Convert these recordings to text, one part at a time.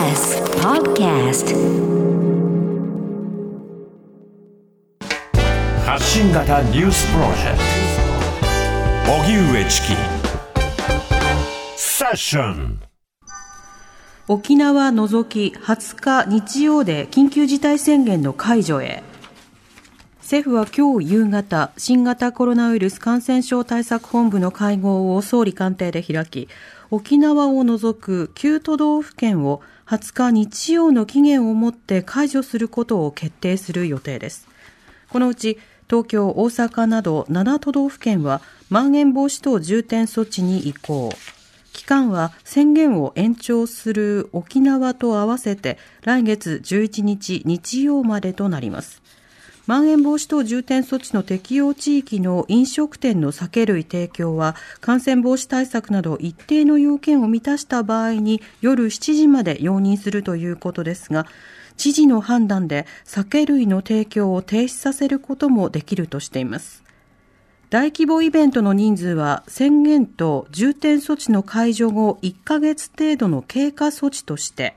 TBS Podcast. 発信型ニュースプロジェクト。荻上チキ。セッション。沖縄除き20日日曜で緊急事態宣言の解除へ。政府は今日夕方新型コロナウイルス感染症対策本部の会合を総理官邸で開き沖縄を除く9都道府県を20日日曜の期限をもって解除することを決定する予定です。このうち東京、大阪など7都道府県はまん延防止等重点措置に移行。期間は宣言を延長する沖縄と合わせて来月11日日曜までとなります。まん延防止等重点措置の適用地域の飲食店の酒類提供は感染防止対策など一定の要件を満たした場合に夜7時まで容認するということですが知事の判断で酒類の提供を停止させることもできるとしています。大規模イベントの人数は宣言と重点措置の解除後1ヶ月程度の経過措置として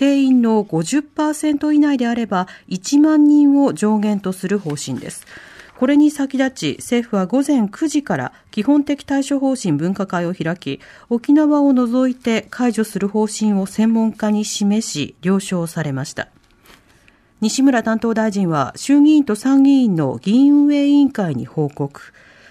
定員の50%以内であれば1万人を上限とする方針です。これに先立ち政府は午前9時から基本的対処方針分科会を開き沖縄を除いて解除する方針を専門家に示し了承されました。西村担当大臣は衆議院と参議院の議員運営委員会に報告。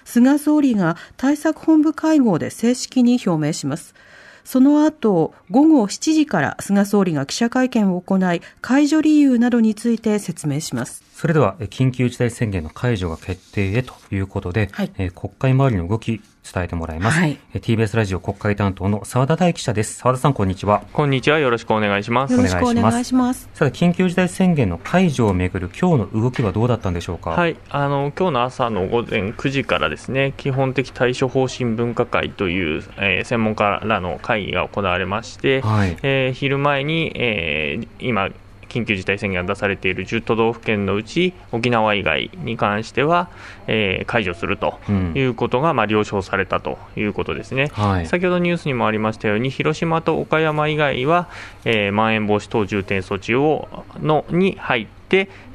菅総理が対策本部会合で正式に表明します。その後、午後7時から菅総理が記者会見を行い、解除理由などについて説明します。それでは、緊急事態宣言の解除が決定へということで、はい、え国会周りの動き、伝えてもらいます、はい、TBS ラジオ国会担当の澤田大記者です。澤田さんこんにちは。こんにちは。よろしくお願いします。よろしくお願いします。さて緊急事態宣言の解除をめぐる今日の動きはどうだったんでしょうか？はい。あの今日の朝の午前9時からですね基本的対処方針分科会という、えー、専門家らの会議が行われまして、はい、えー、昼前に、えー、今緊急事態宣言が出されている10都道府県のうち沖縄以外に関しては、えー、解除するということが、まあ、了承されたということですね、はい、先ほどニュースにもありましたように広島と岡山以外は、えー、まん延防止等重点措置をのに入って、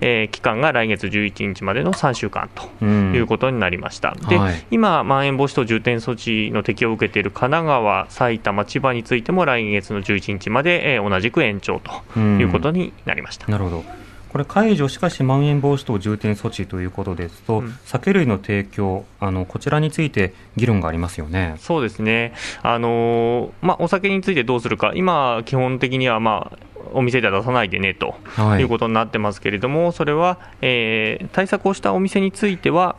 えー、期間が来月11日までの3週間ということになりました、で、はい、今、まん延防止等重点措置の適用を受けている神奈川、埼玉、千葉についても来月の11日まで、えー、同じく延長ということになりました。なるほど。これ解除、しかしまん延防止等重点措置ということですと、うん、酒類の提供あの、こちらについて議論がありますよね。そうですね、あのまあ、お酒についてどうするか、今、基本的には、まあ、お店では出さないでねとい。うことになってますけれども、はい、それは、えー、対策をしたお店については、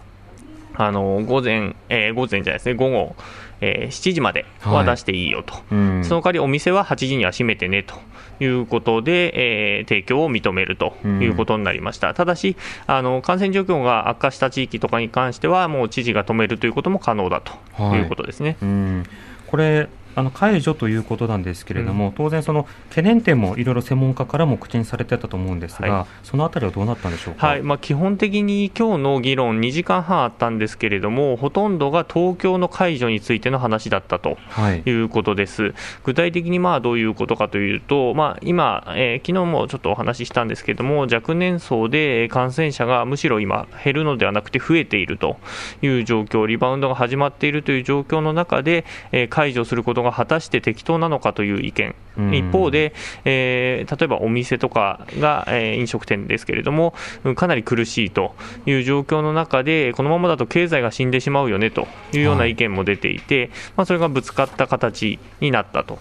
あの午前、えー、午前じゃないですね、午後、えー、7時までは出していいよと、はいうん、その代わりお店は8時には閉めてねということで、えー、提供を認めるということになりました、うん、ただしあの、感染状況が悪化した地域とかに関しては、もう知事が止めるということも可能だとい。うことですね。はいうん、これあの解除ということなんですけれども、うん、当然、その懸念点もいろいろ専門家からも口にされてたと思うんですが、はい、そのあたりはどうなったんでしょうか、はい。まあ、基本的に今日の議論、2時間半あったんですけれども、ほとんどが東京の解除についての話だったとい。うことです。はい、具体的にまあどういうことかというと、まあ、今、えー、昨日もちょっとお話ししたんですけれども、若年層で感染者がむしろ今、減るのではなくて増えているという状況、リバウンドが始まっているという状況の中で、えー、解除することが果たして適当なのかという意見、一方で、えー、例えばお店とかが、えー、飲食店ですけれども、かなり苦しいという状況の中で、このままだと経済が死んでしまうよねというような意見も出ていて、はい、まあ、それがぶつかった形になったと。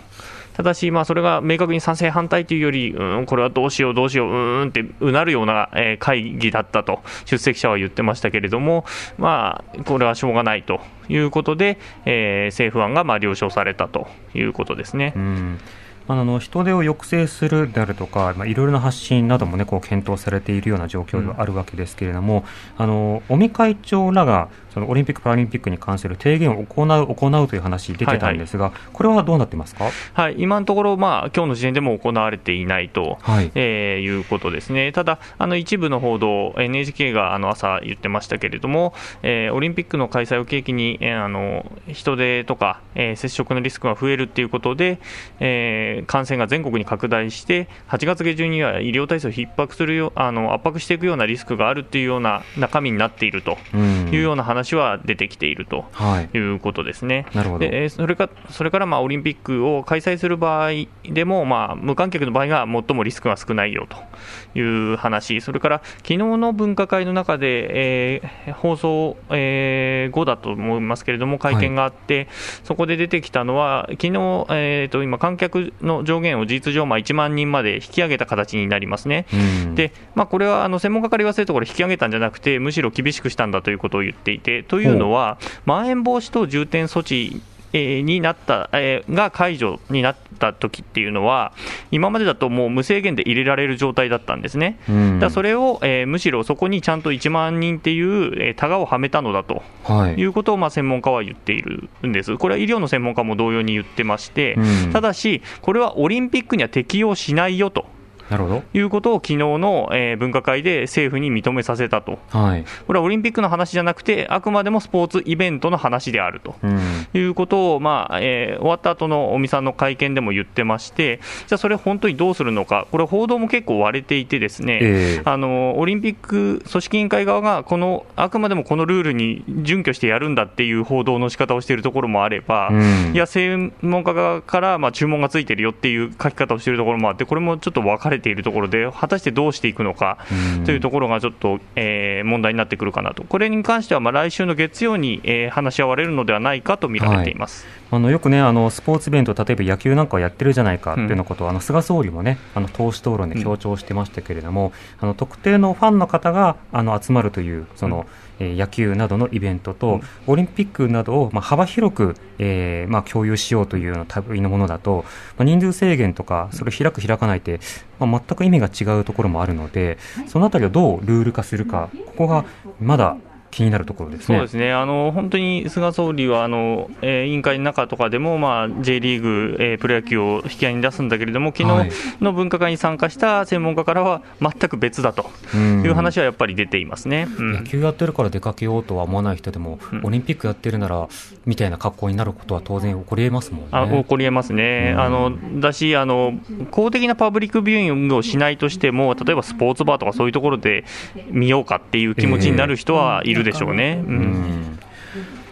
ただし、まあ、それが明確に賛成、反対というより、うん、これはどうしよう、どうしよう、うんってうなるような、会議だったと、出席者は言ってましたけれども、まあ、これはしょうがないということで、えー、政府案がまあ了承されたということですね。うんあの人手を抑制するであるとか、まあ、いろいろな発信なども、ね、こう検討されているような状況ではあるわけですけれども、うん、あの尾身会長らがそのオリンピック・パラリンピックに関する提言を行う行うという話出てたんですが、はいはい、これはどうなってますか、はい、今のところ、まあ今日の時点でも行われていないと、はい。えー、いうことですね、ただ、あの一部の報道、NHK があの朝言ってましたけれども、えー、オリンピックの開催を契機に、えー、あの人手とか、えー、接触のリスクが増えるということで、ええー、感染が全国に拡大して、8月下旬には医療体制を逼迫するよあの圧迫していくようなリスクがあるというような中身になっているというような話は出てきているとい。うことですね。なるほど。でそれかそれからまあオリンピックを開催する場合でも、まあ、無観客の場合が最もリスクが少ないよという話、それから昨日の分科会の中で、えー、放送、えー、後だと思いますけれども、会見があって、はい、そこで出てきたのは、昨日、えーと、今、観客の上限を事実上、まあ、1万人まで引き上げた形になりますね。で、まあ、これはあの専門家から言わせると、これ、引き上げたんじゃなくて、むしろ厳しくしたんだということを言っていて、というのは、まん延防止等重点措置えになった、えが解除になった時っていうのは、今までだともう無制限で入れられる状態だったんですね、だそれを、えー、むしろそこにちゃんと1万人っていう、えー、タガをはめたのだと、はい、いうことを、まあ、専門家は言っているんです、これは医療の専門家も同様に言ってまして、ただし、これはオリンピックには適用しないよと。なるほど。いうことを昨日の、えー、分科会で政府に認めさせたと、はい、これはオリンピックの話じゃなくて、あくまでもスポーツイベントの話であると、うん、いうことを、まあえー、終わった後の尾身さんの会見でも言ってまして、じゃあ、それ本当にどうするのか、これ、報道も結構割れていて、ですね、えー、あのオリンピック組織委員会側がこの、あくまでもこのルールに準拠してやるんだっていう報道の仕方をしているところもあれば、うん、いや、専門家側からまあ注文がついてるよっていう書き方をしているところもあって、これもちょっと分かれているところで、果たしてどうしていくのかというところがちょっと、えー、問題になってくるかなと、これに関してはまあ来週の月曜に、えー、話し合われるのではないかと見られています、はい、あのよくねあの、スポーツイベント、例えば野球なんかをやってるじゃないかというようなことを、うん、あの菅総理もね、あの党首討論で強調してましたけれども、うん、あの特定のファンの方があの集まるという、その、うん。え野球などのイベントと、オリンピックなどを、ま幅広く、えー、ま共有しようというような類のものだと、ま人数制限とか、それを開く、開かないって、ま全く意味が違うところもあるので、そのあたりをどうルール化するか、ここがまだ気になるところですね。そうですね。あの本当に菅総理はあの、えー、委員会の中とかでも、まあ、J リーグ、えー、プロ野球を引き合いに出すんだけれども、昨日の分科会に参加した専門家からは、全く別だという話はやっぱり出ていますね、うん、野球やってるから出かけようとは思わない人でも、うん、オリンピックやってるなら、みたいな格好になることは当然起こりえますもんね。あ起こりえますね、あのだしあの、公的なパブリックビューイングをしないとしても、例えばスポーツバーとかそういうところで見ようかっていう気持ちになる人はいるでしょうね。うん。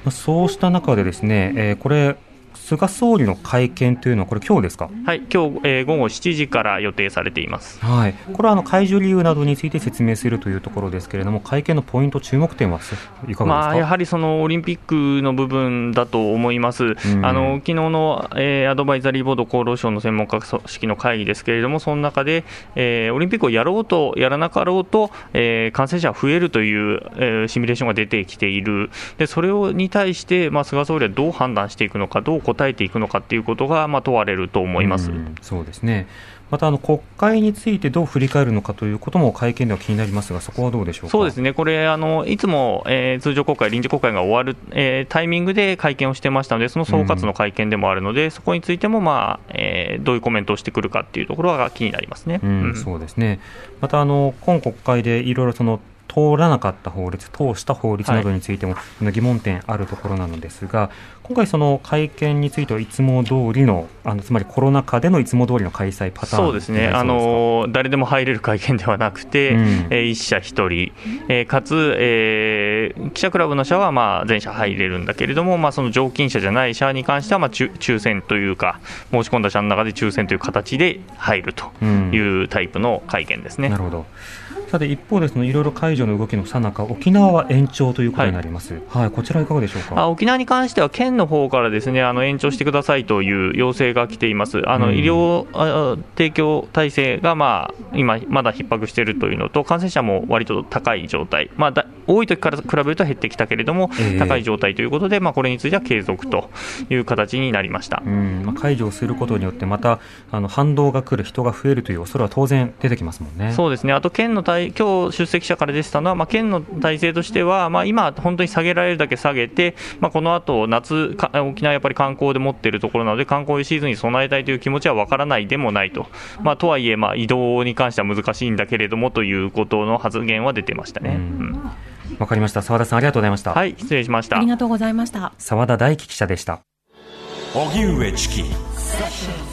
うん、そうした中でですね、えー、これ菅総理の会見というのは、これ、今日ですか、はい、今日、えー、午後7時から予定されています、はい、これはあの解除理由などについて説明するというところですけれども、会見のポイント、注目点はいかがですか、まあ、やはりそのオリンピックの部分だと思います、うん、あの昨日の、えー、アドバイザリーボード厚労省の専門家組織の会議ですけれども、その中で、えー、オリンピックをやろうと、やらなかろうと、えー、感染者が増えるという、えー、シミュレーションが出てきている、でそれをに対して、まあ、菅総理はどう判断していくのか、どう答えていくのかっていうことが、まあ、問われると思います。うそうですね。またあの国会についてどう振り返るのかということも会見では気になりますが、そこはどうでしょうそうですね、これ、あのいつも、えー、通常国会、臨時国会が終わる、えー、タイミングで会見をしてましたので、その総括の会見でもあるので、うん、そこについても、まあえー、どういうコメントをしてくるかっていうところが気になりますね、うん、そうですね。またあの今国会でいろいろその通らなかった法律、通した法律などについても、疑問点あるところなのですが、今回、その会見についてはいつも通りのあのつまりコロナ禍でのいつも通りの開催パターンそうですね。あの、誰でも入れる会見ではなくて、うん、えー、1社1人、えー、かつ、えー、記者クラブの社はまあ全社入れるんだけれども、まあ、その常勤者じゃない社に関してはまあ抽選というか、申し込んだ社の中で抽選という形で入るというタイプの会見ですね。うん、なるほどさて一方でそのいろいろ解除の動きのさなか沖縄は延長ということになります、はい、はい、こちらいかがでしょうか？あ沖縄に関しては県の方からですねあの延長してくださいという要請が来ています。あの、医療提供体制が、まあ、今まだ逼迫しているというのと感染者も割と高い状態、まあ、だ多い時から比べると減ってきたけれども、えー、高い状態ということで、まあ、これについては継続という形になりました、うん。まあ、解除をすることによってまたあの反動が来る人が増えるという恐れは当然出てきますもんね。そうですね。あと県の対今日出席者からでしたのは、まあ、県の体制としては、まあ、今、本当に下げられるだけ下げて、まあ、この後夏沖縄やっぱり観光で持っているところなので、観光シーズンに備えたいという気持ちは分からないでもないと、まあ、とはいえ、まあ、移動に関しては難しいんだけれどもということの発言は出てましたね。うんわかりました。澤田さんありがとうございました。はい、失礼しました。ありがとうございました。澤田大樹記者でした。荻上チキ。